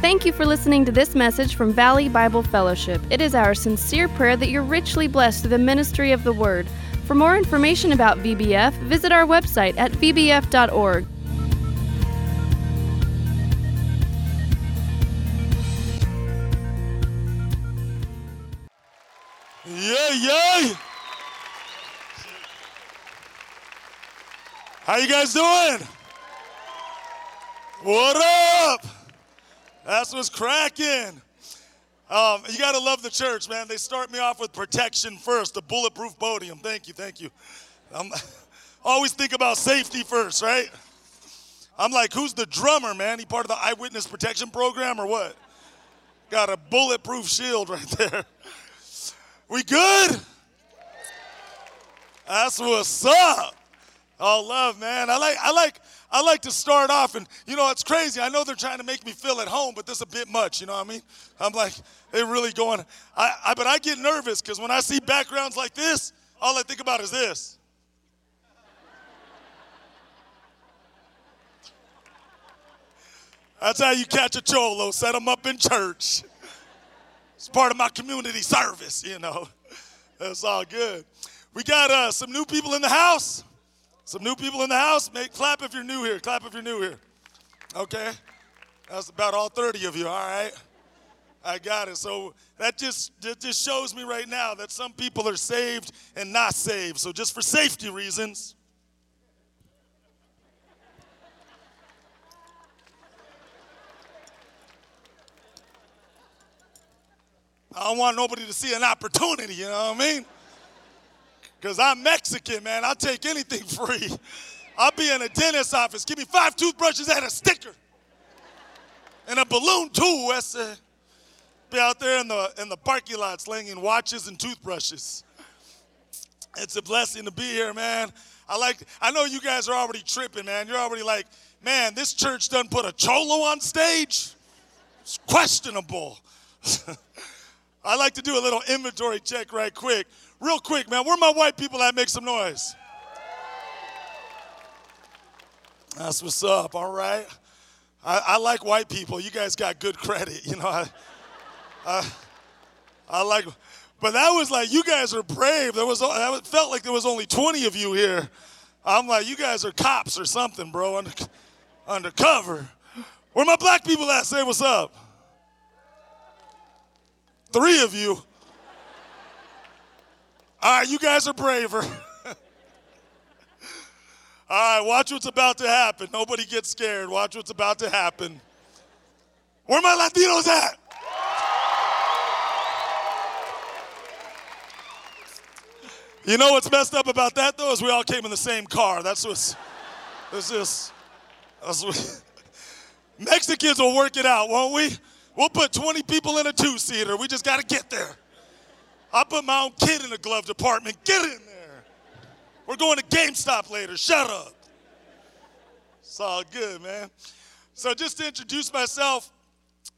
Thank you for listening to this message from Valley Bible Fellowship. It is our sincere prayer that you're richly blessed through the ministry of the Word. For more information about VBF, visit our website at vbf.org. Yeah, yeah. How you guys doing? What up? That's what's cracking. Um, you gotta love the church, man. They start me off with protection first, the bulletproof podium. Thank you, thank you. Um, always think about safety first, right? I'm like, who's the drummer, man? He part of the eyewitness protection program or what? Got a bulletproof shield right there. We good? That's what's up. All love, man. I like, I like, I like to start off, and you know it's crazy. I know they're trying to make me feel at home, but this is a bit much. You know what I mean? I'm like, they're really going. I, I but I get nervous because when I see backgrounds like this, all I think about is this. That's how you catch a cholo. Set them up in church. It's part of my community service, you know. That's all good. We got uh, some new people in the house. Some new people in the house. Make clap if you're new here. Clap if you're new here. Okay. That's about all 30 of you, all right? I got it. So that just that just shows me right now that some people are saved and not saved. So just for safety reasons, I don't want nobody to see an opportunity, you know what I mean? Because I'm Mexican, man. I'll take anything free. I'll be in a dentist's office. Give me five toothbrushes and a sticker. And a balloon too. That's uh, be out there in the in the parking lot slinging watches and toothbrushes. It's a blessing to be here, man. I like I know you guys are already tripping, man. You're already like, man, this church doesn't put a cholo on stage. It's questionable. I like to do a little inventory check right quick. Real quick, man. Where my white people at? Make some noise. That's what's up, all right? I, I like white people. You guys got good credit, you know. I, I, I like, but that was like, you guys are brave. There was, it felt like there was only 20 of you here. I'm like, you guys are cops or something, bro, under, undercover. Where my black people at? Say what's up. Three of you. All right, you guys are braver. All right, watch what's about to happen. Nobody gets scared. Watch what's about to happen. Where my Latinos at? You know what's messed up about that though is we all came in the same car. That's what's. That's just. That's what. Mexicans will work it out, won't we? We'll put 20 people in a two seater. We just got to get there. I put my own kid in the glove department. Get in there. We're going to GameStop later. Shut up. It's all good, man. So, just to introduce myself,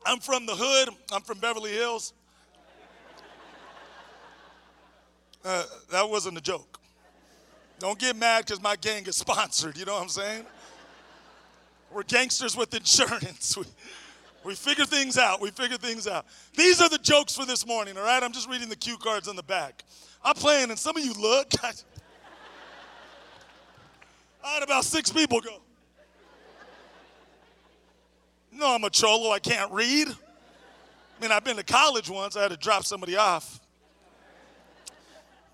I'm from the hood, I'm from Beverly Hills. Uh, that wasn't a joke. Don't get mad because my gang is sponsored, you know what I'm saying? We're gangsters with insurance. we figure things out. We figure things out. These are the jokes for this morning, all right? I'm just reading the cue cards on the back. I'm playing, and some of you look. I had about six people go. No, I'm a cholo. I can't read. I mean, I've been to college once. I had to drop somebody off.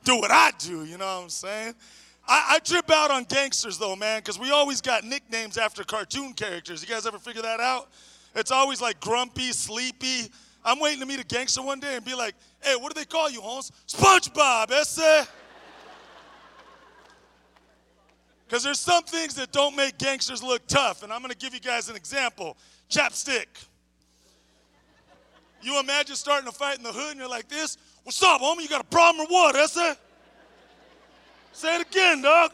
Do what I do, you know what I'm saying? I, I trip out on gangsters, though, man, because we always got nicknames after cartoon characters. You guys ever figure that out? It's always like grumpy, sleepy. I'm waiting to meet a gangster one day and be like, hey, what do they call you, Holmes? SpongeBob, esse. Because there's some things that don't make gangsters look tough, and I'm gonna give you guys an example. Chapstick. You imagine starting a fight in the hood and you're like this? What's up, homie? You got a problem or what, esse? Say it again, dog.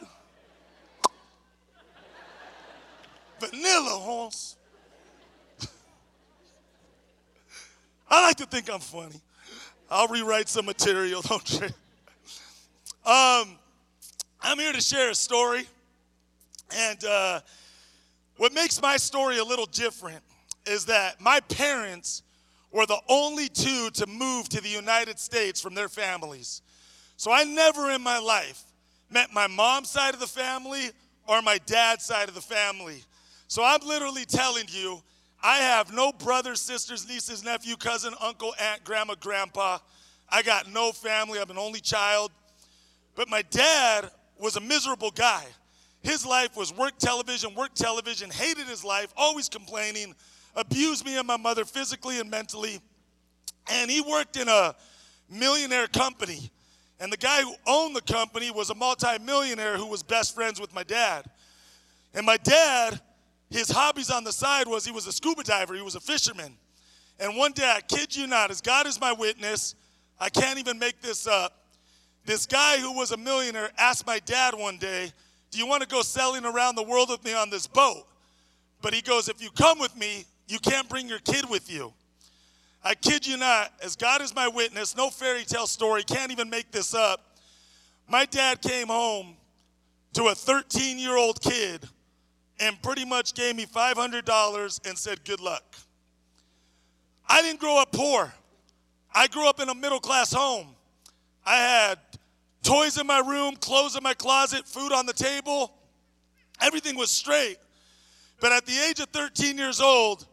Vanilla, Holmes. I like to think I'm funny. I'll rewrite some material, don't you? Um, I'm here to share a story. And uh, what makes my story a little different is that my parents were the only two to move to the United States from their families. So I never in my life met my mom's side of the family or my dad's side of the family. So I'm literally telling you, I have no brothers, sisters, nieces, nephew, cousin, uncle, aunt, grandma, grandpa. I got no family. I'm an only child. But my dad was a miserable guy. His life was work television, work television, hated his life, always complaining, abused me and my mother physically and mentally. And he worked in a millionaire company. And the guy who owned the company was a multimillionaire who was best friends with my dad. And my dad, his hobbies on the side was he was a scuba diver, he was a fisherman. And one day, I kid you not, as God is my witness, I can't even make this up. This guy who was a millionaire asked my dad one day, Do you want to go sailing around the world with me on this boat? But he goes, If you come with me, you can't bring your kid with you. I kid you not, as God is my witness, no fairy tale story, can't even make this up. My dad came home to a 13 year old kid and pretty much gave me $500 and said, Good luck. I didn't grow up poor. I grew up in a middle class home. I had toys in my room, clothes in my closet, food on the table. Everything was straight. But at the age of 13 years old,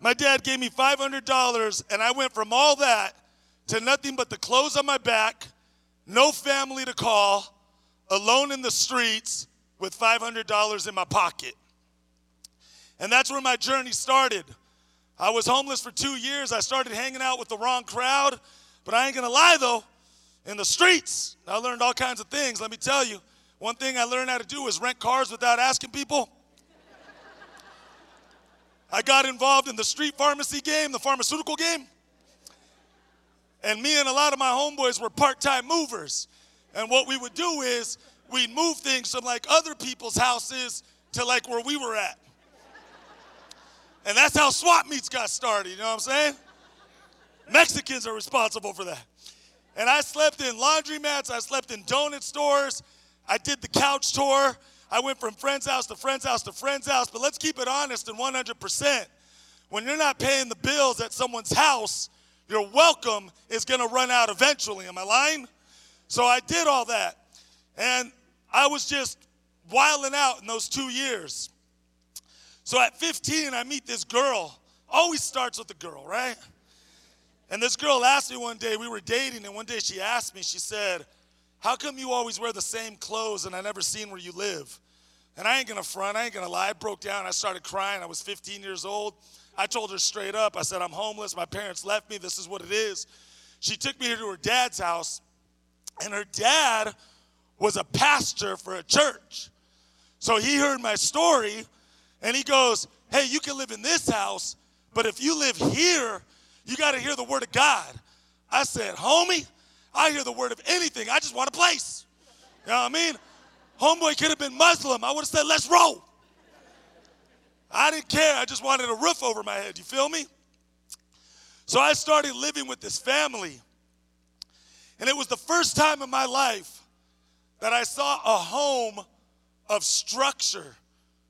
my dad gave me $500, and I went from all that to nothing but the clothes on my back, no family to call, alone in the streets with $500 in my pocket. And that's where my journey started. I was homeless for two years. I started hanging out with the wrong crowd. But I ain't gonna lie though, in the streets, I learned all kinds of things. Let me tell you, one thing I learned how to do is rent cars without asking people. I got involved in the street pharmacy game, the pharmaceutical game. And me and a lot of my homeboys were part time movers. And what we would do is we'd move things from like other people's houses to like where we were at. And that's how swap meets got started, you know what I'm saying? Mexicans are responsible for that. And I slept in laundromats, I slept in donut stores, I did the couch tour. I went from friend's house to friend's house to friend's house. But let's keep it honest and 100%. When you're not paying the bills at someone's house, your welcome is gonna run out eventually. Am I lying? So I did all that. And I was just wilding out in those two years. So at 15, I meet this girl. Always starts with a girl, right? And this girl asked me one day, we were dating, and one day she asked me, she said, How come you always wear the same clothes and I never seen where you live? And I ain't gonna front, I ain't gonna lie. I broke down, I started crying. I was 15 years old. I told her straight up, I said, I'm homeless, my parents left me, this is what it is. She took me to her dad's house, and her dad was a pastor for a church. So he heard my story, and he goes, Hey, you can live in this house, but if you live here, you got to hear the word of God. I said, Homie, I hear the word of anything. I just want a place. You know what I mean? Homeboy could have been Muslim. I would have said, Let's roll. I didn't care. I just wanted a roof over my head. You feel me? So I started living with this family. And it was the first time in my life that I saw a home of structure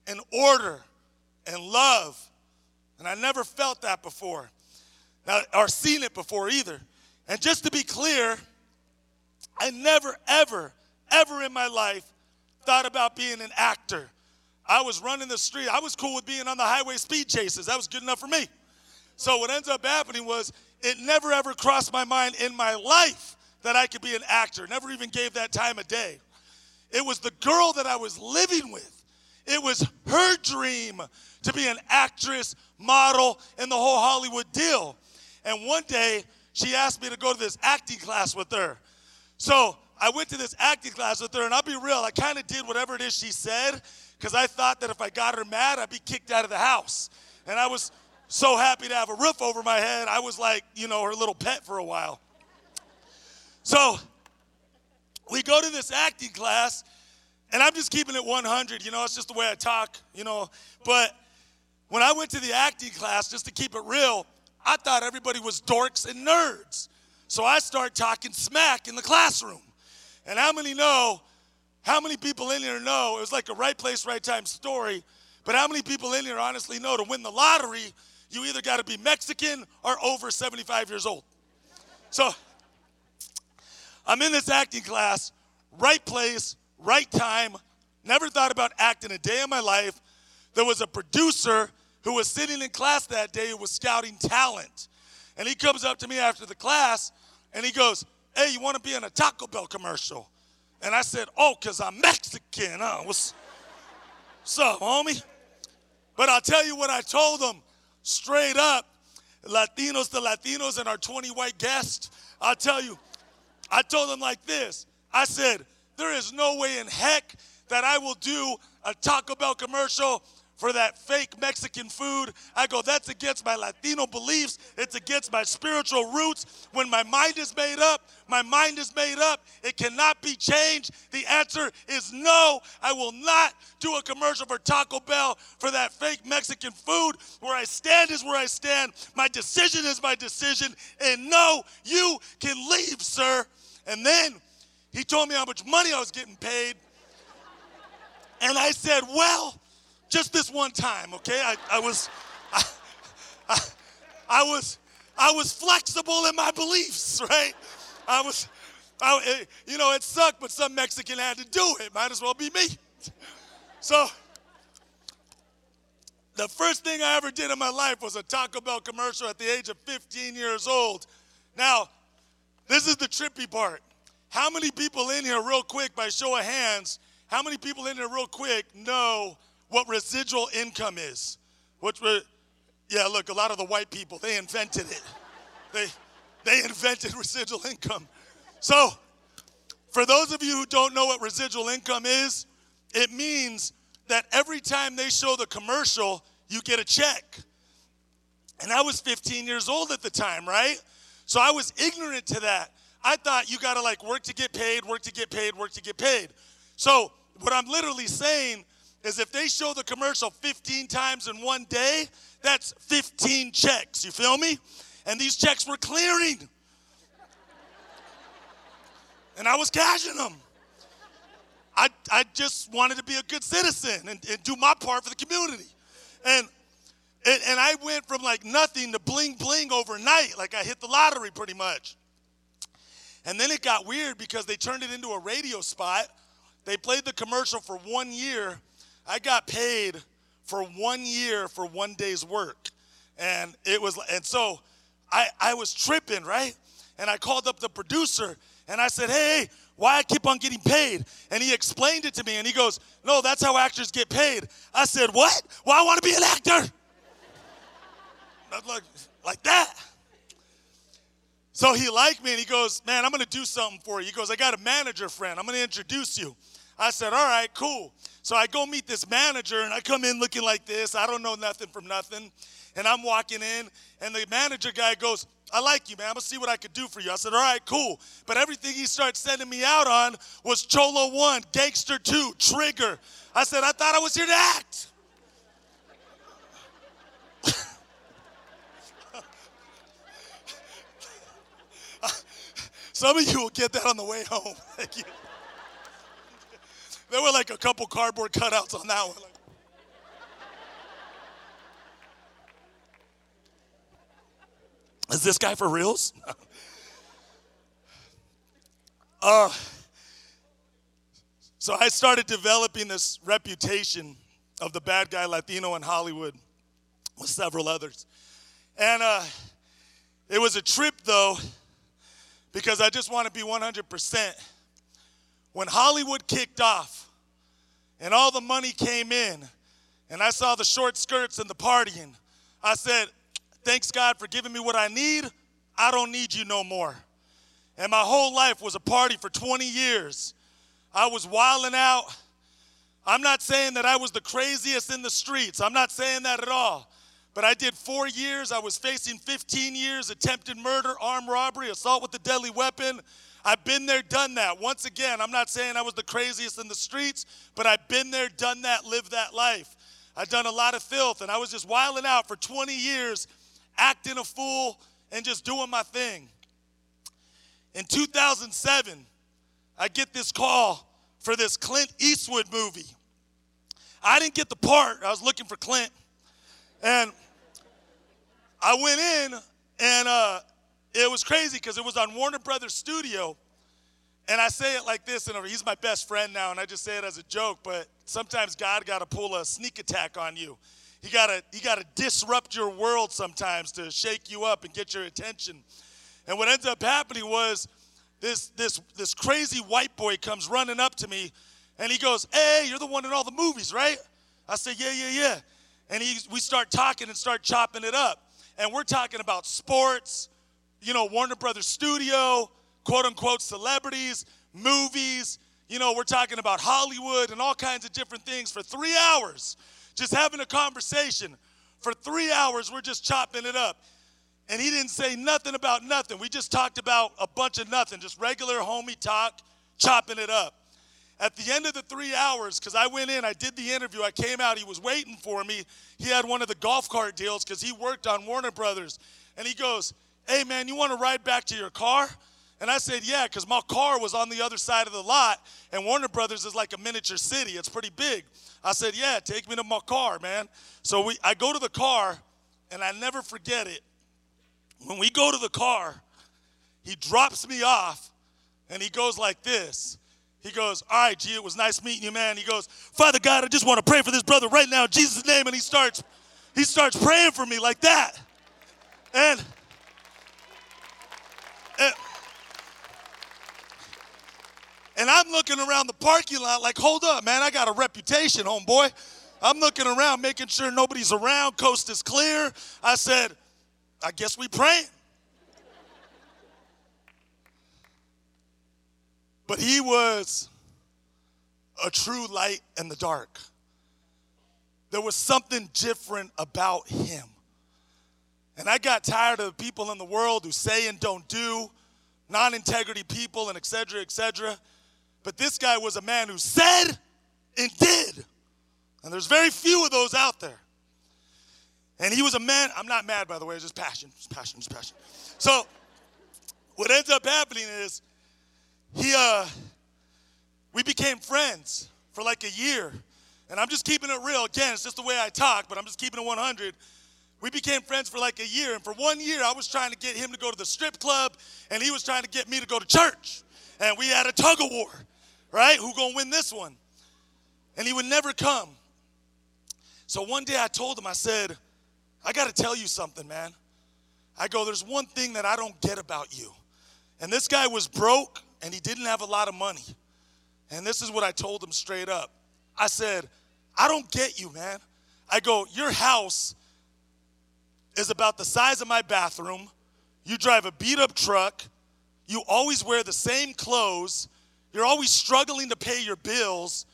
and order and love. And I never felt that before, now, or seen it before either. And just to be clear, I never, ever, ever in my life thought about being an actor. I was running the street. I was cool with being on the highway speed chases. That was good enough for me. So what ends up happening was it never ever crossed my mind in my life that I could be an actor. Never even gave that time a day. It was the girl that I was living with. It was her dream to be an actress, model, and the whole Hollywood deal. And one day she asked me to go to this acting class with her. So I went to this acting class with her, and I'll be real, I kind of did whatever it is she said because I thought that if I got her mad, I'd be kicked out of the house. And I was so happy to have a roof over my head. I was like, you know, her little pet for a while. So we go to this acting class, and I'm just keeping it 100. You know, it's just the way I talk, you know. But when I went to the acting class, just to keep it real, I thought everybody was dorks and nerds. So I start talking smack in the classroom. And how many know, how many people in here know, it was like a right place, right time story, but how many people in here honestly know to win the lottery, you either got to be Mexican or over 75 years old? So I'm in this acting class, right place, right time, never thought about acting a day in my life. There was a producer who was sitting in class that day who was scouting talent. And he comes up to me after the class and he goes, Hey, you want to be in a Taco Bell commercial? And I said, Oh, because I'm Mexican. Huh? What's, what's up, homie? But I'll tell you what I told them straight up Latinos to Latinos and our 20 white guests. I'll tell you, I told them like this I said, There is no way in heck that I will do a Taco Bell commercial for that fake Mexican food. I go, that's against my Latino beliefs. It's against my spiritual roots. When my mind is made up, my mind is made up. It cannot be changed. The answer is no. I will not do a commercial for Taco Bell for that fake Mexican food. Where I stand is where I stand. My decision is my decision. And no, you can leave, sir. And then he told me how much money I was getting paid. And I said, well, just this one time, okay? I, I was, I, I, I, was, I was flexible in my beliefs, right? I was, I, eh, you know, it sucked, but some Mexican had to do it. Might as well be me. So, the first thing I ever did in my life was a Taco Bell commercial at the age of 15 years old. Now, this is the trippy part. How many people in here, real quick, by show of hands, how many people in here, real quick, know what residual income is. Which, re- yeah, look, a lot of the white people, they invented it. They, they invented residual income. So, for those of you who don't know what residual income is, it means that every time they show the commercial, you get a check. And I was 15 years old at the time, right? So I was ignorant to that. I thought you gotta like work to get paid, work to get paid, work to get paid. So what I'm literally saying is if they show the commercial 15 times in one day, that's 15 checks. You feel me? And these checks were clearing. And I was cashing them. I, I just wanted to be a good citizen and, and do my part for the community. And, and, and I went from like nothing to bling bling overnight. Like I hit the lottery pretty much. And then it got weird because they turned it into a radio spot. They played the commercial for one year I got paid for one year for one day's work. And it was, and so I, I was tripping, right? And I called up the producer and I said, hey, why I keep on getting paid? And he explained it to me and he goes, no, that's how actors get paid. I said, what? Well, I want to be an actor. like, like that. So he liked me and he goes, man, I'm going to do something for you. He goes, I got a manager friend. I'm going to introduce you. I said, all right, cool. So I go meet this manager and I come in looking like this. I don't know nothing from nothing. And I'm walking in and the manager guy goes, I like you, man. I'm gonna see what I could do for you. I said, all right, cool. But everything he started sending me out on was Cholo 1, Gangster 2, Trigger. I said, I thought I was here to act. Some of you will get that on the way home. Thank you. There were like a couple cardboard cutouts on that one. Is this guy for reals? uh, so I started developing this reputation of the bad guy Latino in Hollywood with several others. And uh, it was a trip though, because I just want to be 100%. When Hollywood kicked off and all the money came in, and I saw the short skirts and the partying, I said, Thanks God for giving me what I need. I don't need you no more. And my whole life was a party for 20 years. I was wilding out. I'm not saying that I was the craziest in the streets. I'm not saying that at all. But I did four years. I was facing 15 years attempted murder, armed robbery, assault with a deadly weapon. I've been there, done that. Once again, I'm not saying I was the craziest in the streets, but I've been there, done that, lived that life. I've done a lot of filth, and I was just wilding out for 20 years. acting a fool, and just doing my thing. In 2007, I get this call for this Clint Eastwood movie. I didn't get the part, I was looking for Clint. And I went in, and uh, it was crazy because it was on Warner Brothers Studio. And I say it like this, and he's my best friend now, and I just say it as a joke, but sometimes God got to pull a sneak attack on you. He got to he got to disrupt your world sometimes to shake you up and get your attention. And what ends up happening was this this this crazy white boy comes running up to me and he goes, "Hey, you're the one in all the movies, right?" I say, "Yeah, yeah, yeah." And he we start talking and start chopping it up. And we're talking about sports, you know, Warner Brothers Studio, quote unquote celebrities, movies. You know, we're talking about Hollywood and all kinds of different things for three hours, just having a conversation. For three hours, we're just chopping it up. And he didn't say nothing about nothing. We just talked about a bunch of nothing, just regular homie talk, chopping it up. At the end of the three hours, because I went in, I did the interview, I came out, he was waiting for me. He had one of the golf cart deals because he worked on Warner Brothers. And he goes, Hey man, you want to ride back to your car? And I said, Yeah, because my car was on the other side of the lot, and Warner Brothers is like a miniature city. It's pretty big. I said, Yeah, take me to my car, man. So we I go to the car, and I never forget it. When we go to the car, he drops me off and he goes like this. He goes, All right, G, it was nice meeting you, man. He goes, Father God, I just want to pray for this brother right now in Jesus' name. And he starts, he starts praying for me like that. And, and, and I'm looking around the parking lot like, hold up, man, I got a reputation, homeboy. I'm looking around, making sure nobody's around, coast is clear. I said, I guess we praying. But he was a true light in the dark. There was something different about him. And I got tired of people in the world who say and don't do, non integrity people, and et cetera, et cetera. But this guy was a man who said and did. And there's very few of those out there. And he was a man, I'm not mad by the way, it's just passion, just passion, just passion. So what ends up happening is he uh we became friends for like a year. And I'm just keeping it real. Again, it's just the way I talk, but I'm just keeping it 100. We became friends for like a year. And for one year, I was trying to get him to go to the strip club, and he was trying to get me to go to church. And we had a tug of war, right? Who gonna win this one? And he would never come. So one day I told him, I said, I gotta tell you something, man. I go, there's one thing that I don't get about you. And this guy was broke and he didn't have a lot of money. And this is what I told him straight up. I said, I don't get you, man. I go, your house is about the size of my bathroom. You drive a beat up truck. You always wear the same clothes. You're always struggling to pay your bills.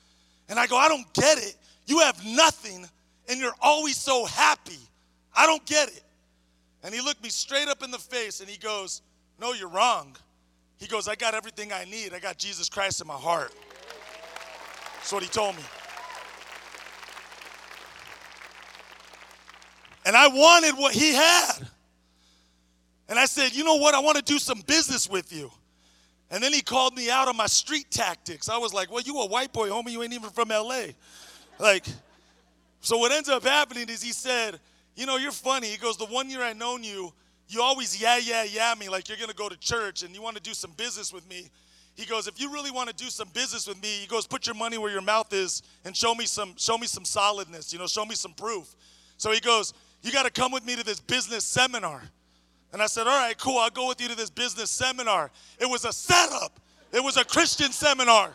And I go, I don't get it. You have nothing and you're always so happy. I don't get it. And he looked me straight up in the face and he goes, No, you're wrong. He goes, I got everything I need. I got Jesus Christ in my heart. That's what he told me. And I wanted what he had. And I said, You know what? I want to do some business with you. And then he called me out on my street tactics. I was like, Well, you a white boy, homie. You ain't even from LA. Like, so what ends up happening is he said, You know, you're funny. He goes, The one year I known you, you always yeah, yeah, yeah me like you're going to go to church and you want to do some business with me. He goes, if you really want to do some business with me, he goes, put your money where your mouth is and show me some, show me some solidness, you know, show me some proof. So he goes, you got to come with me to this business seminar. And I said, all right, cool, I'll go with you to this business seminar. It was a setup. It was a Christian seminar.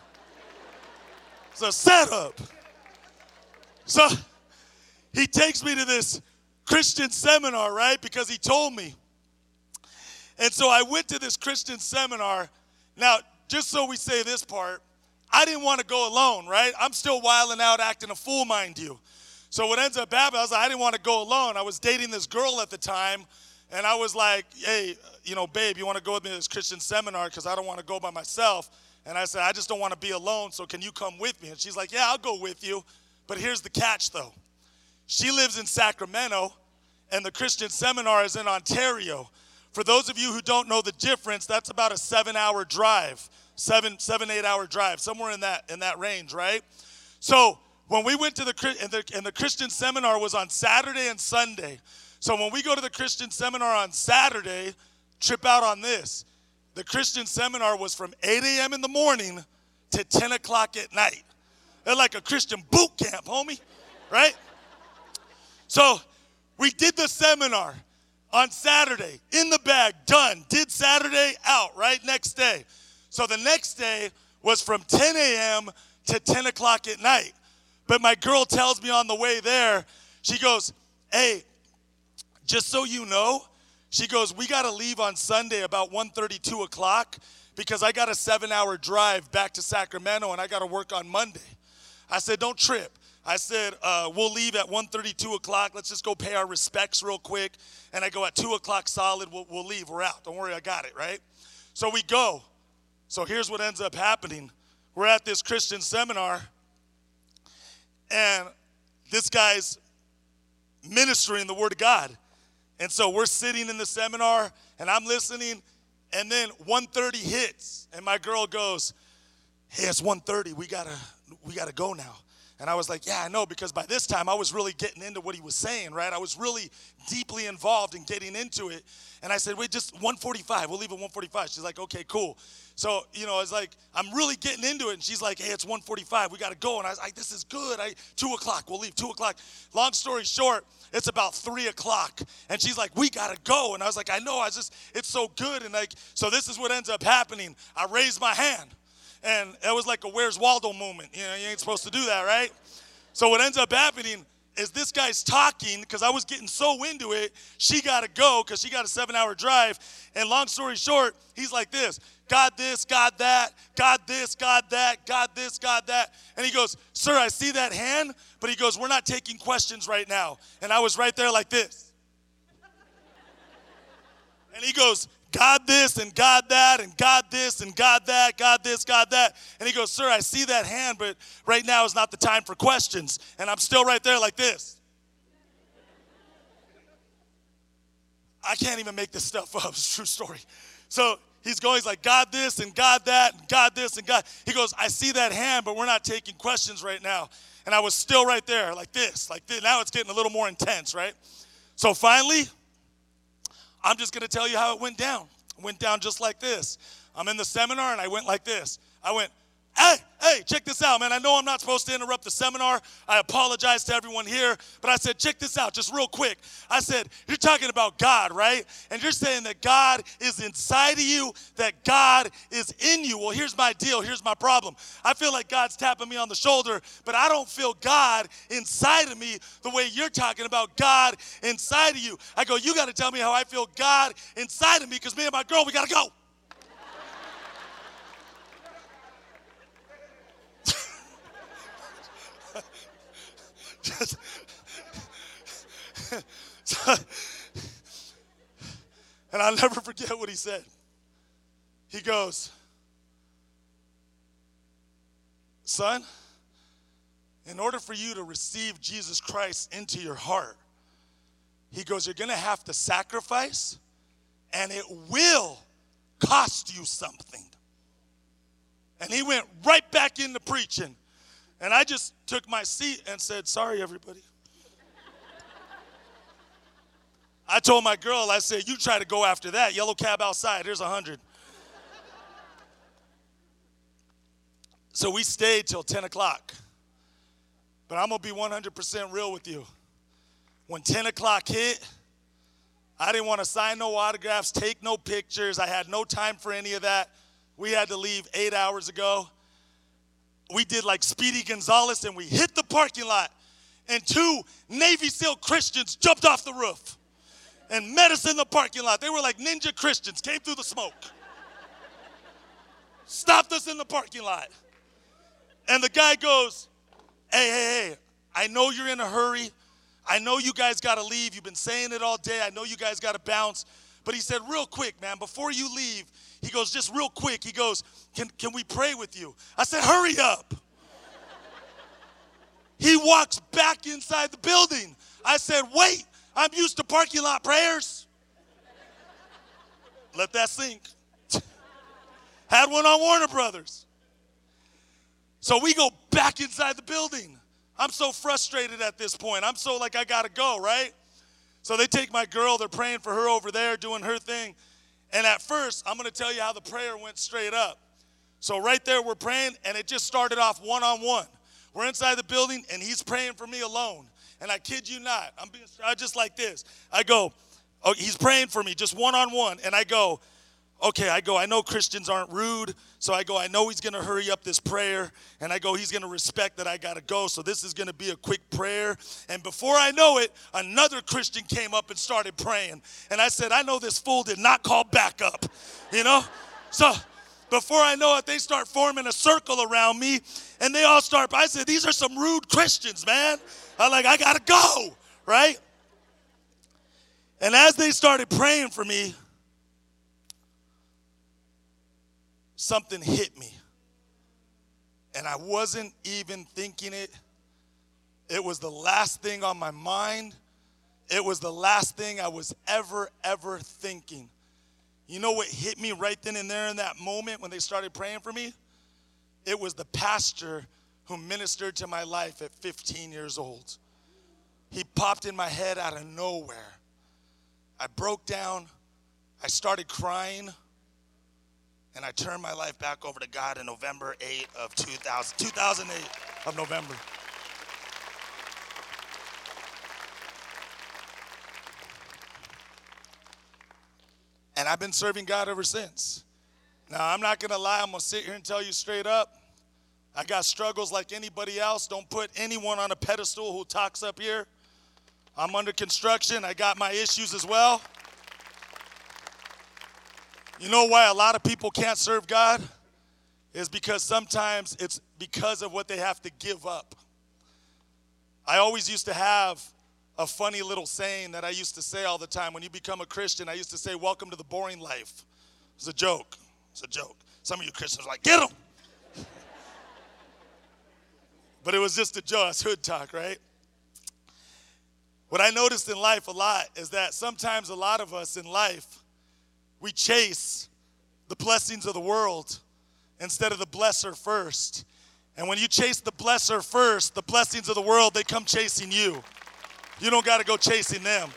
It's a setup. So he takes me to this Christian seminar, right? Because he told me. And so I went to this Christian seminar. Now, just so we say this part, I didn't want to go alone, right? I'm still wilding out, acting a fool, mind you. So what ends up happening, I was like, I didn't want to go alone. I was dating this girl at the time, and I was like, hey, you know, babe, you want to go with me to this Christian seminar because I don't want to go by myself. And I said, I just don't want to be alone, so can you come with me? And she's like, yeah, I'll go with you. But here's the catch, though. She lives in Sacramento, and the Christian seminar is in Ontario. For those of you who don't know the difference, that's about a seven-hour drive, seven, seven, eight-hour drive, somewhere in that in that range, right? So when we went to the and, the and the Christian seminar was on Saturday and Sunday. So when we go to the Christian seminar on Saturday, trip out on this. The Christian seminar was from 8 a.m. in the morning to 10 o'clock at night. They're like a Christian boot camp, homie, right? So we did the seminar on Saturday, in the bag, done. Did Saturday, out, right? Next day. So the next day was from 10 a.m. to 10 o'clock at night. But my girl tells me on the way there, she goes, Hey, just so you know, she goes, We got to leave on Sunday about 1:30, 2 o'clock because I got a seven hour drive back to Sacramento and I got to work on Monday. I said, Don't trip. I said, uh, We'll leave at 1:30, 2 o'clock. Let's just go pay our respects real quick. And I go at 2 o'clock solid, we'll, we'll leave. We're out. Don't worry, I got it, right? So we go. So here's what ends up happening we're at this Christian seminar, and this guy's ministering the Word of God. And so we're sitting in the seminar and I'm listening and then 1:30 hits and my girl goes, "Hey, it's 1:30. We got to we got to go now." And I was like, "Yeah, I know because by this time I was really getting into what he was saying, right? I was really deeply involved in getting into it." And I said, "Wait, just 1:45. We'll leave at 1:45." She's like, "Okay, cool." So, you know, it's like, I'm really getting into it. And she's like, hey, it's 145. We got to go. And I was like, this is good. I, 2 o'clock. We'll leave 2 o'clock. Long story short, it's about 3 o'clock. And she's like, we got to go. And I was like, I know. I just, it's so good. And like, so this is what ends up happening. I raised my hand. And it was like a Where's Waldo moment. You know, you ain't supposed to do that, right? So what ends up happening is this guy's talking because I was getting so into it. She got to go because she got a seven hour drive. And long story short, he's like this God this, God that, God this, God that, God this, God that. And he goes, Sir, I see that hand, but he goes, We're not taking questions right now. And I was right there like this. And he goes, God this and God that and God this and God that, God this, God that. And he goes, Sir, I see that hand, but right now is not the time for questions. And I'm still right there like this. I can't even make this stuff up. It's a true story. So he's going, he's like, God this and God that and God this and God. He goes, I see that hand, but we're not taking questions right now. And I was still right there like this, like this. Now it's getting a little more intense, right? So finally, I'm just gonna tell you how it went down. It went down just like this. I'm in the seminar and I went like this. I went, hey, hey, check this out, man. I know I'm not supposed to interrupt the seminar. I apologize to everyone here, but I said, check this out, just real quick. I said, you're talking about God, right? And you're saying that God is inside of you, that God is in you. Well, here's my deal. Here's my problem. I feel like God's tapping me on the shoulder, but I don't feel God inside of me the way you're talking about God inside of you. I go, you got to tell me how I feel God inside of me because me and my girl, we got to go. So- and I'll never forget what he said. He goes, Son, in order for you to receive Jesus Christ into your heart, he goes, You're going to have to sacrifice, and it will cost you something. And he went right back into preaching. And I just took my seat and said, Sorry, everybody. I told my girl, I said, You try to go after that. Yellow cab outside, here's a hundred. So we stayed till 10 o'clock. But I'm gonna be 100% real with you. When 10 o'clock hit, I didn't want to sign no autographs, take no pictures. I had no time for any of that. We had to leave eight hours ago. We did like Speedy Gonzalez and we hit the parking lot. And two Navy SEAL Christians jumped off the roof and met us in the parking lot. They were like ninja Christians, came through the smoke, stopped us in the parking lot. And the guy goes, Hey, hey, hey, I know you're in a hurry. I know you guys got to leave. You've been saying it all day. I know you guys got to bounce. But he said, real quick, man, before you leave, he goes, just real quick, he goes, can, can we pray with you? I said, hurry up. he walks back inside the building. I said, wait. I'm used to parking lot prayers. Let that sink. Had one on Warner Brothers. So we go back inside the building. I'm so frustrated at this point. I'm so like, I gotta go, right? So they take my girl, they're praying for her over there, doing her thing. And at first, I'm gonna tell you how the prayer went straight up. So right there, we're praying, and it just started off one on one. We're inside the building, and he's praying for me alone. And I kid you not, I'm being I just like this. I go, oh, he's praying for me, just one on one, and I go, okay, I go, I know Christians aren't rude, so I go, I know he's gonna hurry up this prayer, and I go, he's gonna respect that I gotta go, so this is gonna be a quick prayer. And before I know it, another Christian came up and started praying. And I said, I know this fool did not call back up, you know? So before I know it, they start forming a circle around me, and they all start, I said, these are some rude Christians, man. I'm like, I gotta go, right? And as they started praying for me, something hit me. And I wasn't even thinking it. It was the last thing on my mind. It was the last thing I was ever, ever thinking. You know what hit me right then and there in that moment when they started praying for me? It was the pastor who ministered to my life at 15 years old. He popped in my head out of nowhere. I broke down. I started crying and I turned my life back over to God in November 8 of 2000, 2008 of November. And I've been serving God ever since. Now, I'm not gonna lie, I'm gonna sit here and tell you straight up. I got struggles like anybody else. Don't put anyone on a pedestal who talks up here. I'm under construction, I got my issues as well. You know why a lot of people can't serve God? Is because sometimes it's because of what they have to give up. I always used to have a funny little saying that I used to say all the time. When you become a Christian, I used to say, Welcome to the boring life. It's a joke. It's a joke. Some of you Christians are like, Get them. but it was just a joke. It's hood talk, right? What I noticed in life a lot is that sometimes a lot of us in life, we chase the blessings of the world instead of the blesser first. And when you chase the blesser first, the blessings of the world, they come chasing you. You don't got to go chasing them.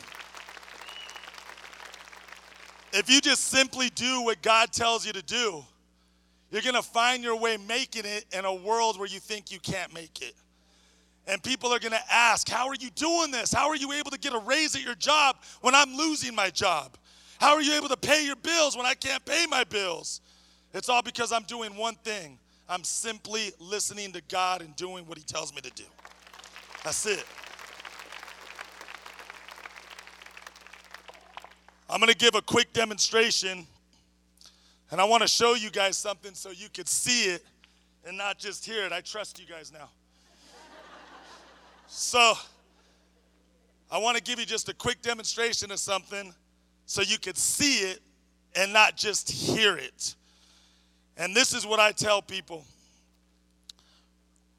If you just simply do what God tells you to do, you're going to find your way making it in a world where you think you can't make it. And people are going to ask, How are you doing this? How are you able to get a raise at your job when I'm losing my job? How are you able to pay your bills when I can't pay my bills? It's all because I'm doing one thing I'm simply listening to God and doing what He tells me to do. That's it. I'm going to give a quick demonstration, and I want to show you guys something so you could see it and not just hear it. I trust you guys now. so, I want to give you just a quick demonstration of something so you could see it and not just hear it. And this is what I tell people.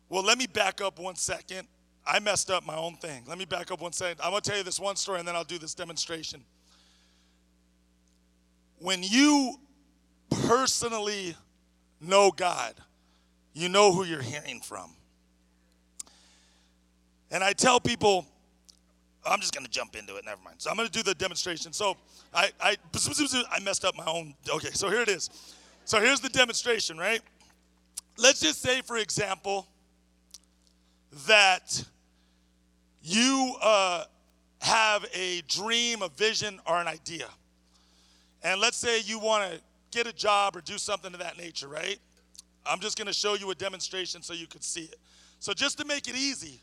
Well, let me back up one second. I messed up my own thing. Let me back up one second. I'm going to tell you this one story and then I'll do this demonstration when you personally know God, you know who you're hearing from. And I tell people, I'm just going to jump into it. Never mind. So I'm going to do the demonstration. So I, I, I messed up my own. Okay, so here it is. So here's the demonstration, right? Let's just say, for example, that you uh, have a dream, a vision, or an idea. And let's say you want to get a job or do something of that nature, right? I'm just going to show you a demonstration so you could see it. So just to make it easy,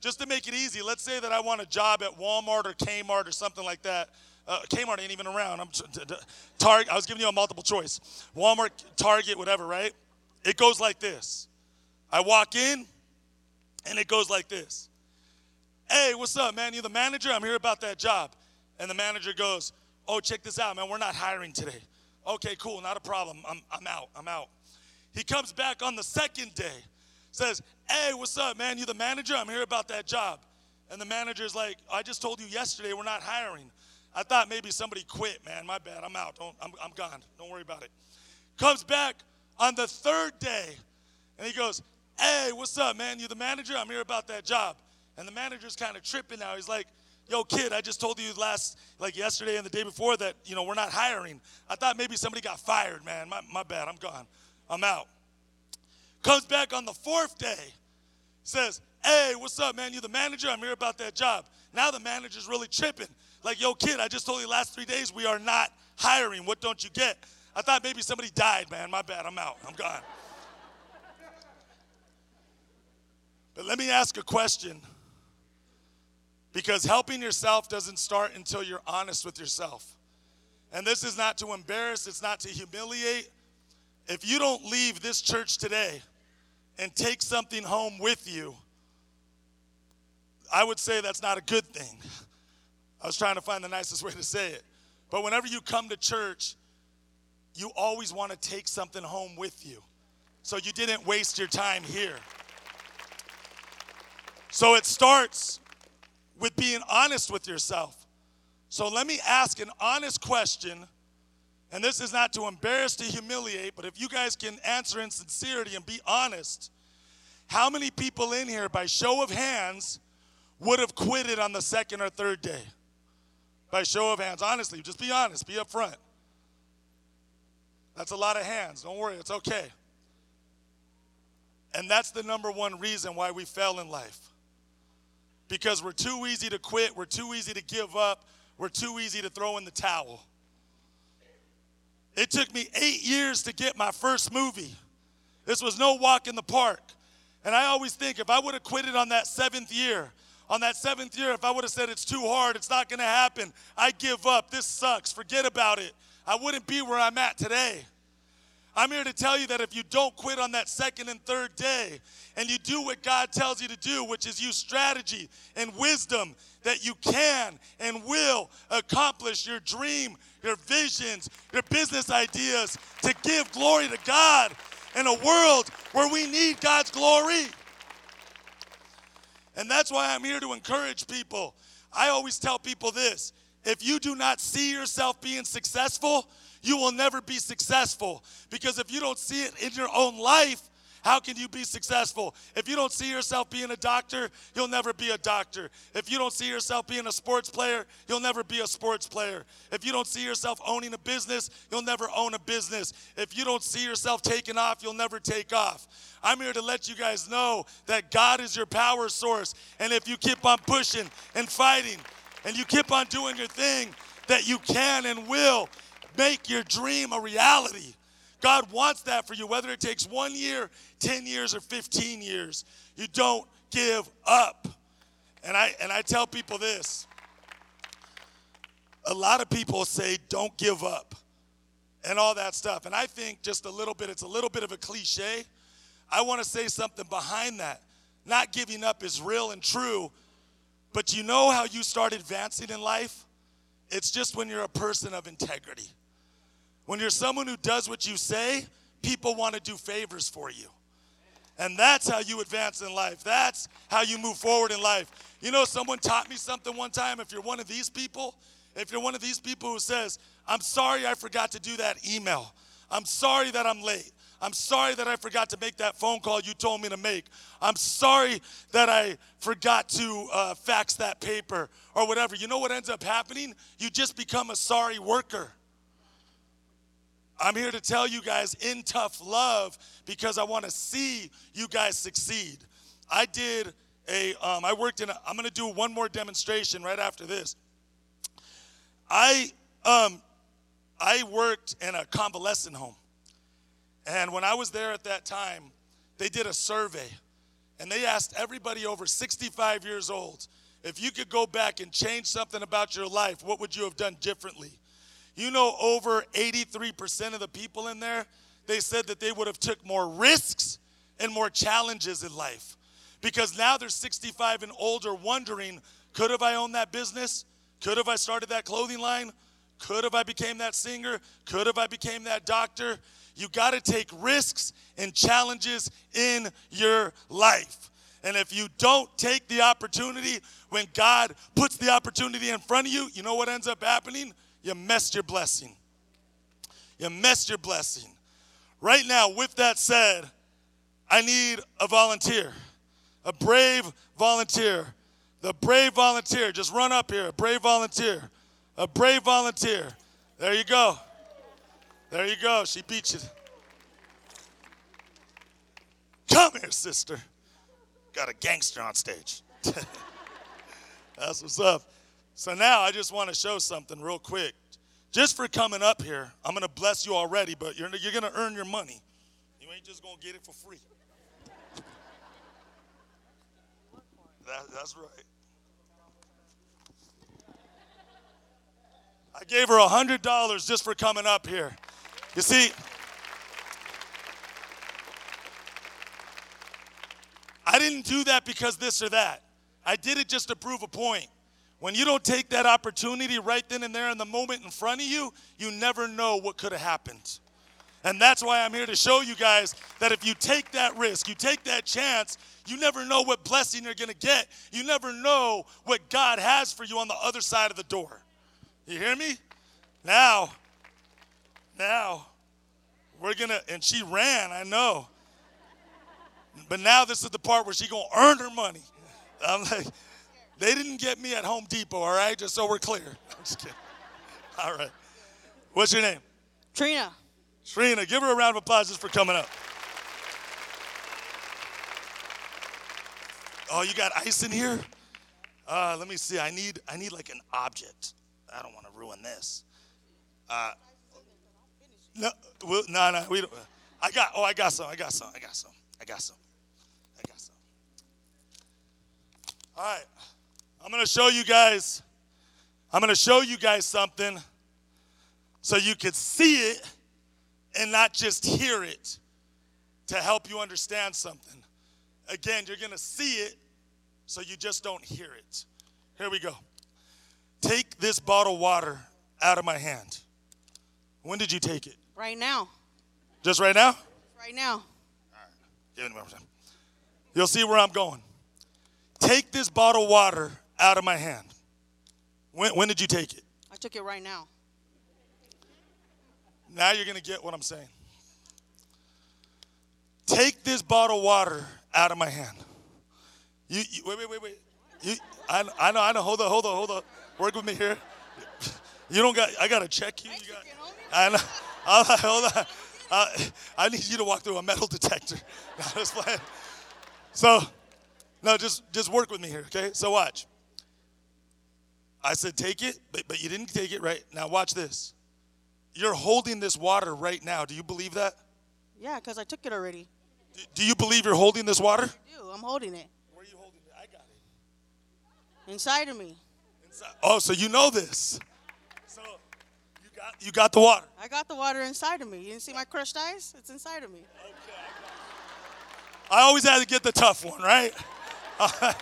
just to make it easy, let's say that I want a job at Walmart or Kmart or something like that. Uh, Kmart ain't even around. I'm Target. I was giving you a multiple choice. Walmart, Target, whatever, right? It goes like this. I walk in, and it goes like this. Hey, what's up, man? You the manager? I'm here about that job. And the manager goes, Oh, check this out, man. We're not hiring today. Okay, cool. Not a problem. I'm, I'm out. I'm out. He comes back on the second day, says, Hey, what's up, man? You the manager? I'm here about that job. And the manager's like, I just told you yesterday we're not hiring. I thought maybe somebody quit, man. My bad. I'm out. Don't, I'm, I'm gone. Don't worry about it. Comes back on the third day and he goes, Hey, what's up, man? You the manager? I'm here about that job. And the manager's kind of tripping now. He's like, Yo, kid, I just told you last, like yesterday and the day before that, you know, we're not hiring. I thought maybe somebody got fired, man. My, my bad. I'm gone. I'm out. Comes back on the fourth day, says, Hey, what's up, man? You the manager? I'm here about that job. Now the manager's really tripping. Like, yo, kid, I just told you last three days we are not hiring. What don't you get? I thought maybe somebody died, man. My bad. I'm out. I'm gone. but let me ask a question. Because helping yourself doesn't start until you're honest with yourself. And this is not to embarrass, it's not to humiliate. If you don't leave this church today and take something home with you, I would say that's not a good thing. I was trying to find the nicest way to say it. But whenever you come to church, you always want to take something home with you. So you didn't waste your time here. So it starts with being honest with yourself. So let me ask an honest question. And this is not to embarrass, to humiliate, but if you guys can answer in sincerity and be honest, how many people in here, by show of hands, would have quitted on the second or third day? By show of hands, honestly, just be honest, be upfront. That's a lot of hands. Don't worry, it's okay. And that's the number one reason why we fail in life. Because we're too easy to quit, we're too easy to give up, we're too easy to throw in the towel. It took me eight years to get my first movie. This was no walk in the park. And I always think if I would have quitted on that seventh year, on that seventh year, if I would have said it's too hard, it's not gonna happen, I give up, this sucks, forget about it, I wouldn't be where I'm at today. I'm here to tell you that if you don't quit on that second and third day and you do what God tells you to do, which is use strategy and wisdom, that you can and will accomplish your dream, your visions, your business ideas to give glory to God in a world where we need God's glory. And that's why I'm here to encourage people. I always tell people this if you do not see yourself being successful, you will never be successful. Because if you don't see it in your own life, how can you be successful? If you don't see yourself being a doctor, you'll never be a doctor. If you don't see yourself being a sports player, you'll never be a sports player. If you don't see yourself owning a business, you'll never own a business. If you don't see yourself taking off, you'll never take off. I'm here to let you guys know that God is your power source. And if you keep on pushing and fighting and you keep on doing your thing, that you can and will make your dream a reality. God wants that for you, whether it takes one year, 10 years, or 15 years. You don't give up. And I, and I tell people this a lot of people say, don't give up, and all that stuff. And I think just a little bit, it's a little bit of a cliche. I want to say something behind that. Not giving up is real and true, but you know how you start advancing in life? It's just when you're a person of integrity. When you're someone who does what you say, people want to do favors for you. And that's how you advance in life. That's how you move forward in life. You know, someone taught me something one time. If you're one of these people, if you're one of these people who says, I'm sorry I forgot to do that email, I'm sorry that I'm late. I'm sorry that I forgot to make that phone call you told me to make. I'm sorry that I forgot to uh, fax that paper or whatever. You know what ends up happening? You just become a sorry worker. I'm here to tell you guys in tough love because I want to see you guys succeed. I did a, um, I worked in, a, I'm going to do one more demonstration right after this. I, um, I worked in a convalescent home. And when I was there at that time, they did a survey and they asked everybody over 65 years old if you could go back and change something about your life, what would you have done differently? You know, over 83% of the people in there, they said that they would have took more risks and more challenges in life. Because now they're 65 and older wondering, could have I owned that business? Could have I started that clothing line? Could have I became that singer? Could have I became that doctor? You got to take risks and challenges in your life. And if you don't take the opportunity when God puts the opportunity in front of you, you know what ends up happening? You messed your blessing. You messed your blessing. Right now, with that said, I need a volunteer, a brave volunteer. The brave volunteer, just run up here, a brave volunteer, a brave volunteer. There you go. There you go. She beat you. Come here, sister. Got a gangster on stage. That's what's up. So now I just want to show something real quick. Just for coming up here, I'm going to bless you already, but you're, you're going to earn your money. You ain't just going to get it for free. That, that's right. I gave her a $100 just for coming up here. You see, I didn't do that because this or that. I did it just to prove a point. When you don't take that opportunity right then and there in the moment in front of you, you never know what could have happened. And that's why I'm here to show you guys that if you take that risk, you take that chance, you never know what blessing you're gonna get. You never know what God has for you on the other side of the door. You hear me? Now, now, we're gonna, and she ran, I know. But now this is the part where she gonna earn her money. I'm like, they didn't get me at Home Depot, all right? Just so we're clear. I'm just kidding. All right. What's your name? Trina. Trina. Give her a round of applause just for coming up. Oh, you got ice in here? Uh, let me see. I need I need like an object. I don't want to ruin this. Uh, no, well, no, no. We don't. Uh, I got. Oh, I got some. I got some. I got some. I got some. I got some. All right. I'm gonna show you guys. I'm gonna show you guys something, so you could see it and not just hear it, to help you understand something. Again, you're gonna see it, so you just don't hear it. Here we go. Take this bottle of water out of my hand. When did you take it? Right now. Just right now? Right now. Give it one more time. You'll see where I'm going. Take this bottle of water out of my hand. When, when did you take it? I took it right now. Now you're going to get what I'm saying. Take this bottle of water out of my hand. You, you wait, wait, wait, wait. You, I, I know, I know. Hold on, hold on, hold on. Work with me here. You don't got. I got to check you. you got, I know. I'll, hold on. Uh, I need you to walk through a metal detector. No, just playing. So, no, just just work with me here, okay? So watch. I said take it, but, but you didn't take it right. Now watch this. You're holding this water right now. Do you believe that? Yeah, because I took it already. Do- Do you believe you're holding this water? I do. I'm holding it. Where are you holding it? I got it. Inside of me. Inside. Oh, so you know this. So you got the water. I got the water inside of me. You didn't see my crushed ice? It's inside of me. Okay. I always had to get the tough one, right?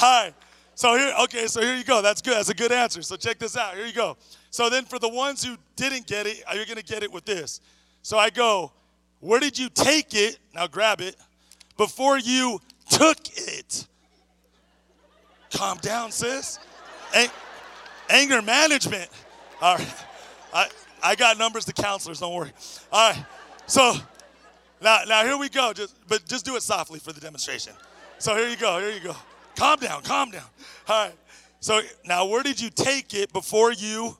Right. So here, okay, so here you go. That's good. That's a good answer. So check this out. Here you go. So then for the ones who didn't get it, you're gonna get it with this. So I go, where did you take it? Now grab it before you took it. Calm down, sis. An- anger management. All right. I, I got numbers to counselors, don't worry. All right. So now, now here we go. Just, but just do it softly for the demonstration. So here you go. Here you go. Calm down. Calm down. All right. So now, where did you take it before you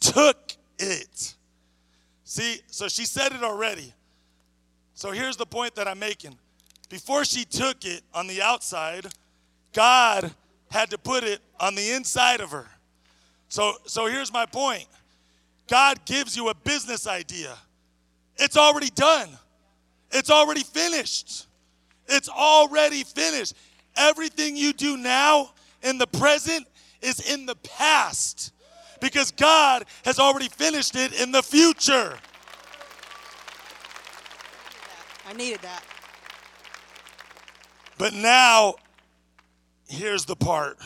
took it? See, so she said it already. So here's the point that I'm making. Before she took it on the outside, God had to put it on the inside of her. So, so here's my point. God gives you a business idea. It's already done. It's already finished. It's already finished. Everything you do now in the present is in the past because God has already finished it in the future. I needed that. But now, here's the part.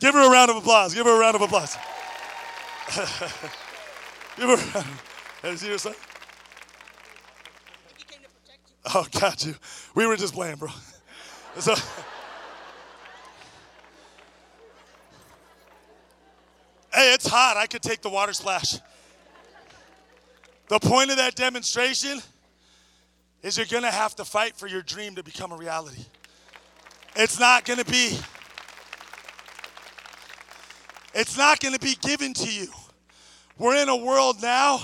Give her a round of applause. Give her a round of applause. Give her a round. See your son? He came to protect you. Oh, got you. We were just playing, bro. So, hey, it's hot. I could take the water splash. The point of that demonstration is you're going to have to fight for your dream to become a reality. It's not going to be it's not going to be given to you. We're in a world now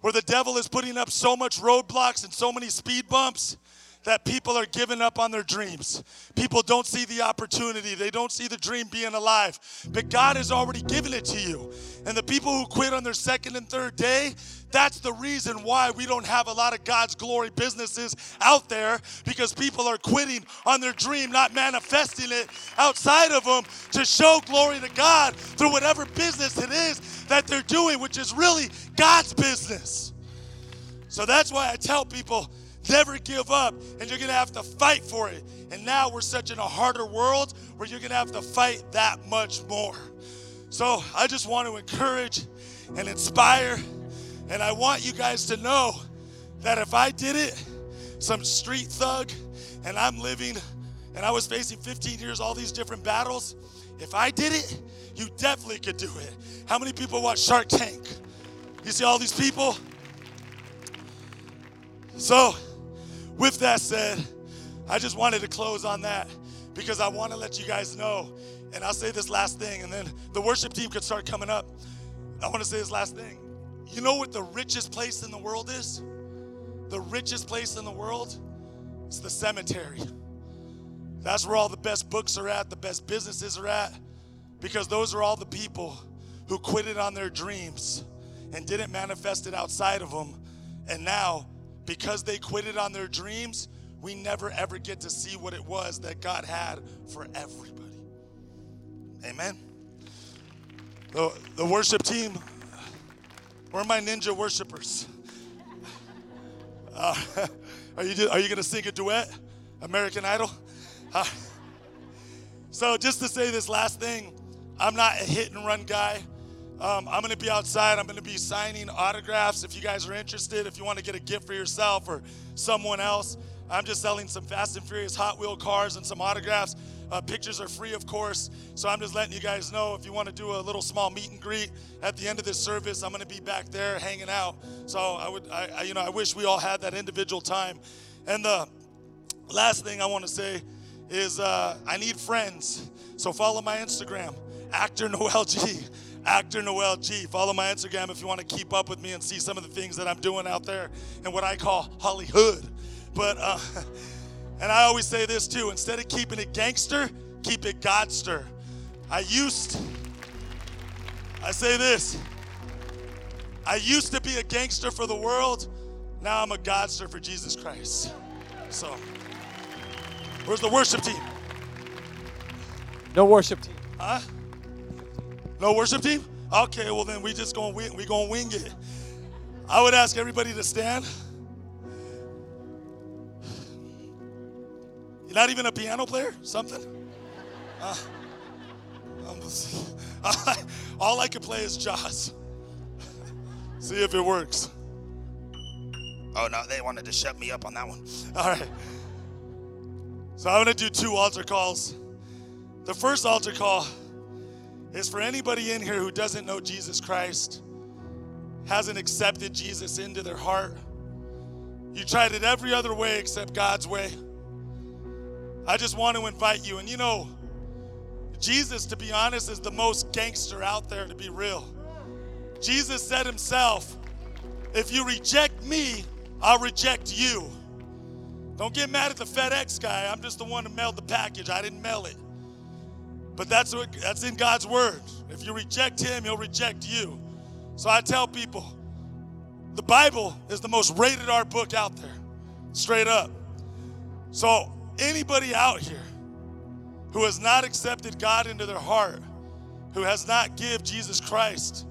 where the devil is putting up so much roadblocks and so many speed bumps that people are giving up on their dreams. People don't see the opportunity, they don't see the dream being alive. But God has already given it to you. And the people who quit on their second and third day, that's the reason why we don't have a lot of God's glory businesses out there because people are quitting on their dream, not manifesting it outside of them to show glory to God through whatever business it is that they're doing, which is really God's business. So that's why I tell people never give up and you're gonna have to fight for it. And now we're such in a harder world where you're gonna have to fight that much more. So I just want to encourage and inspire, and I want you guys to know that if I did it, some street thug, and I'm living, and I was facing 15 years, all these different battles, if I did it, you definitely could do it. How many people watch Shark Tank? You see all these people? So, with that said, I just wanted to close on that because I want to let you guys know. And I'll say this last thing, and then the worship team could start coming up. I want to say this last thing. You know what the richest place in the world is? The richest place in the world? is the cemetery. That's where all the best books are at, the best businesses are at, because those are all the people who quitted on their dreams and didn't manifest it outside of them. And now because they quitted on their dreams, we never ever get to see what it was that God had for everybody. Amen. The, the worship team, where are my ninja worshipers? Uh, are you, are you going to sing a duet? American Idol? Uh, so, just to say this last thing, I'm not a hit and run guy. Um, I'm going to be outside. I'm going to be signing autographs if you guys are interested. If you want to get a gift for yourself or someone else, I'm just selling some Fast and Furious Hot Wheel cars and some autographs. Uh, pictures are free, of course. So I'm just letting you guys know if you want to do a little small meet and greet at the end of this service, I'm going to be back there hanging out. So I would, I, I, you know, I wish we all had that individual time. And the last thing I want to say is uh, I need friends. So follow my Instagram, actor Noel G actor Noel G. Follow my Instagram if you want to keep up with me and see some of the things that I'm doing out there and what I call Hollywood. But, uh, and I always say this too instead of keeping it gangster, keep it Godster. I used, I say this, I used to be a gangster for the world, now I'm a Godster for Jesus Christ. So, where's the worship team? No worship team. Huh? No worship team? Okay, well then we just gonna we gonna wing it. I would ask everybody to stand. You're not even a piano player? Something? Uh, all I can play is Jaws. See if it works. Oh no, they wanted to shut me up on that one. All right. So I'm gonna do two altar calls. The first altar call is for anybody in here who doesn't know Jesus Christ, hasn't accepted Jesus into their heart. You tried it every other way except God's way. I just want to invite you. And you know, Jesus, to be honest, is the most gangster out there, to be real. Jesus said himself, if you reject me, I'll reject you. Don't get mad at the FedEx guy. I'm just the one who mailed the package. I didn't mail it. But that's what that's in God's word. If you reject him, he'll reject you. So I tell people, the Bible is the most rated R book out there. Straight up. So anybody out here who has not accepted God into their heart, who has not give Jesus Christ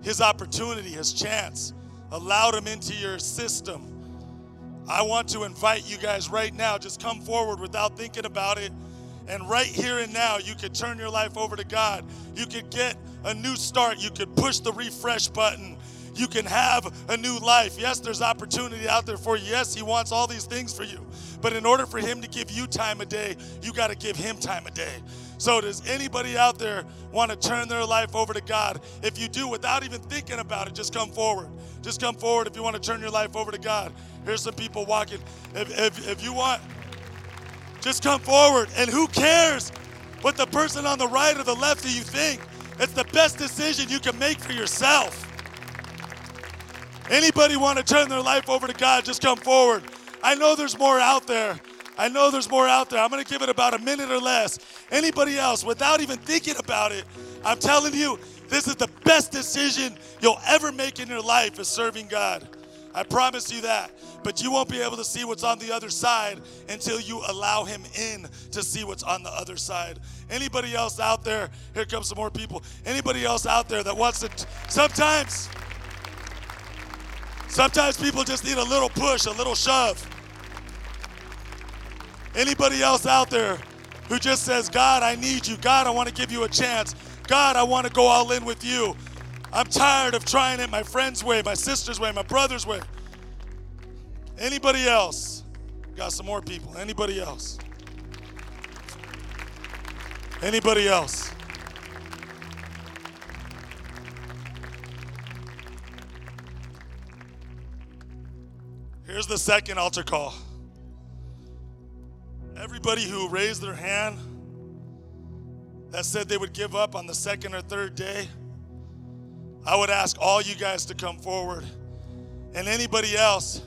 his opportunity, his chance, allowed him into your system, I want to invite you guys right now, just come forward without thinking about it And right here and now, you could turn your life over to God. You could get a new start. You could push the refresh button. You can have a new life. Yes, there's opportunity out there for you. Yes, He wants all these things for you. But in order for Him to give you time a day, you got to give Him time a day. So, does anybody out there want to turn their life over to God? If you do, without even thinking about it, just come forward. Just come forward if you want to turn your life over to God. Here's some people walking. If, if, if you want, just come forward. And who cares what the person on the right or the left of you think? It's the best decision you can make for yourself. Anybody want to turn their life over to God, just come forward. I know there's more out there. I know there's more out there. I'm going to give it about a minute or less. Anybody else, without even thinking about it, I'm telling you, this is the best decision you'll ever make in your life is serving God. I promise you that. But you won't be able to see what's on the other side until you allow him in to see what's on the other side. Anybody else out there? Here comes some more people. Anybody else out there that wants to sometimes sometimes people just need a little push, a little shove. Anybody else out there who just says, God, I need you. God, I want to give you a chance. God, I want to go all in with you. I'm tired of trying it my friend's way, my sister's way, my brother's way. Anybody else? Got some more people. Anybody else? Anybody else? Here's the second altar call. Everybody who raised their hand that said they would give up on the second or third day, I would ask all you guys to come forward. And anybody else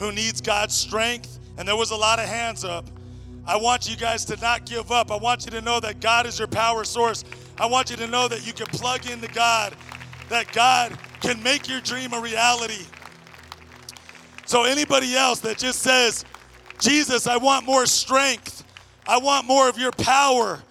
who needs God's strength, and there was a lot of hands up, I want you guys to not give up. I want you to know that God is your power source. I want you to know that you can plug into God, that God can make your dream a reality. So, anybody else that just says, Jesus, I want more strength, I want more of your power.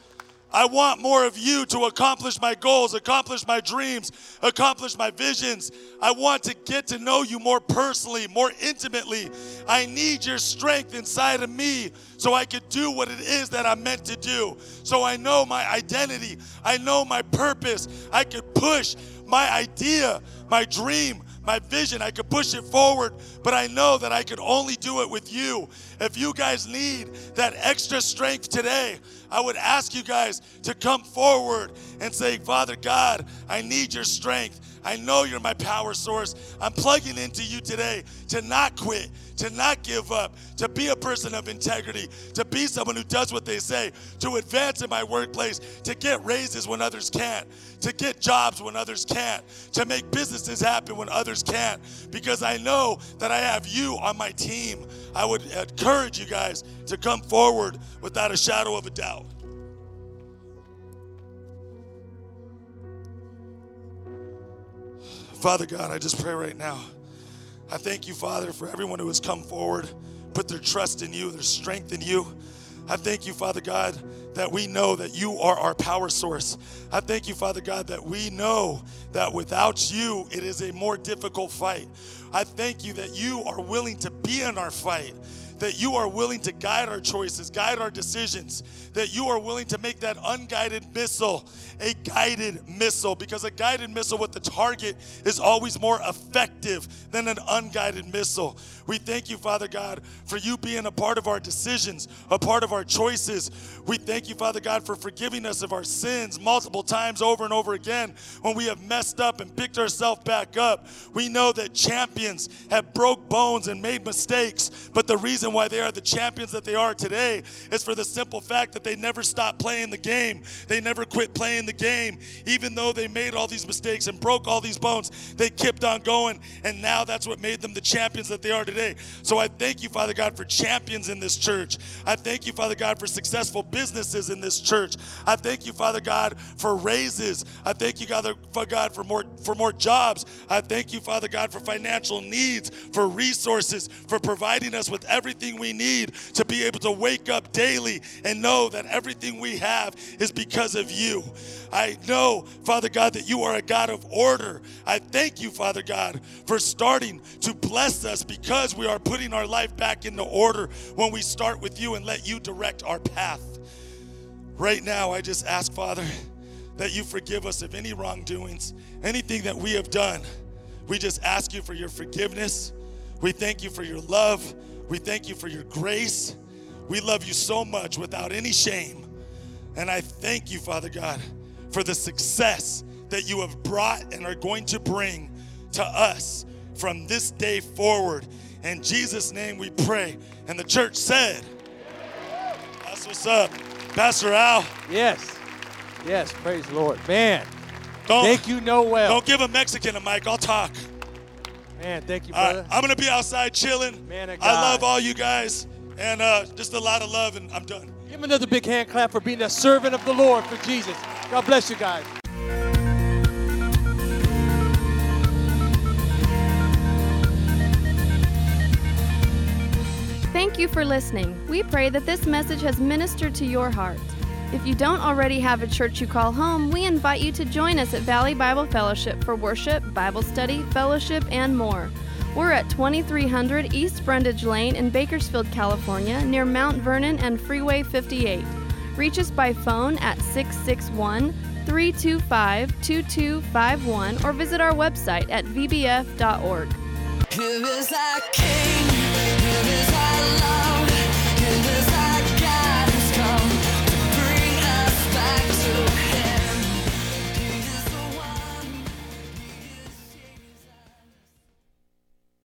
I want more of you to accomplish my goals, accomplish my dreams, accomplish my visions. I want to get to know you more personally, more intimately. I need your strength inside of me so I could do what it is that I'm meant to do. So I know my identity, I know my purpose. I could push my idea, my dream, my vision. I could push it forward, but I know that I could only do it with you. If you guys need that extra strength today, I would ask you guys to come forward and say, Father God, I need your strength. I know you're my power source. I'm plugging into you today to not quit, to not give up, to be a person of integrity, to be someone who does what they say, to advance in my workplace, to get raises when others can't, to get jobs when others can't, to make businesses happen when others can't, because I know that I have you on my team. I would encourage you guys to come forward without a shadow of a doubt. Father God, I just pray right now. I thank you, Father, for everyone who has come forward, put their trust in you, their strength in you. I thank you, Father God, that we know that you are our power source. I thank you, Father God, that we know that without you, it is a more difficult fight. I thank you that you are willing to be in our fight that you are willing to guide our choices, guide our decisions, that you are willing to make that unguided missile a guided missile because a guided missile with the target is always more effective than an unguided missile. We thank you, Father God, for you being a part of our decisions, a part of our choices. We thank you, Father God, for forgiving us of our sins multiple times over and over again when we have messed up and picked ourselves back up. We know that champions have broke bones and made mistakes, but the reason why they are the champions that they are today is for the simple fact that they never stopped playing the game. They never quit playing the game. Even though they made all these mistakes and broke all these bones, they kept on going, and now that's what made them the champions that they are today. So I thank you, Father God, for champions in this church. I thank you, Father God, for successful businesses in this church. I thank you, Father God, for raises. I thank you, Father God, for more for more jobs. I thank you, Father God, for financial needs, for resources, for providing us with everything we need to be able to wake up daily and know that everything we have is because of you. I know, Father God, that you are a God of order. I thank you, Father God, for starting to bless us because we are putting our life back into order when we start with you and let you direct our path. Right now, I just ask, Father, that you forgive us of any wrongdoings, anything that we have done. We just ask you for your forgiveness. We thank you for your love. We thank you for your grace. We love you so much without any shame. And I thank you, Father God, for the success that you have brought and are going to bring to us from this day forward. In Jesus' name we pray. And the church said, That's what's up. Pastor Al, Yes. Yes. Praise the Lord. Man, don't, thank you, Noel. don't give a Mexican a mic. I'll talk. Man, thank you, brother. right, I'm going to be outside chilling. Man I love all you guys. And uh, just a lot of love, and I'm done. Give him another big hand clap for being a servant of the Lord for Jesus. God bless you guys. Thank you for listening. We pray that this message has ministered to your heart. If you don't already have a church you call home, we invite you to join us at Valley Bible Fellowship for worship, Bible study, fellowship, and more. We're at 2300 East Brundage Lane in Bakersfield, California, near Mount Vernon and Freeway 58. Reach us by phone at 661 325 2251 or visit our website at vbf.org. Here is our King. Here is our love.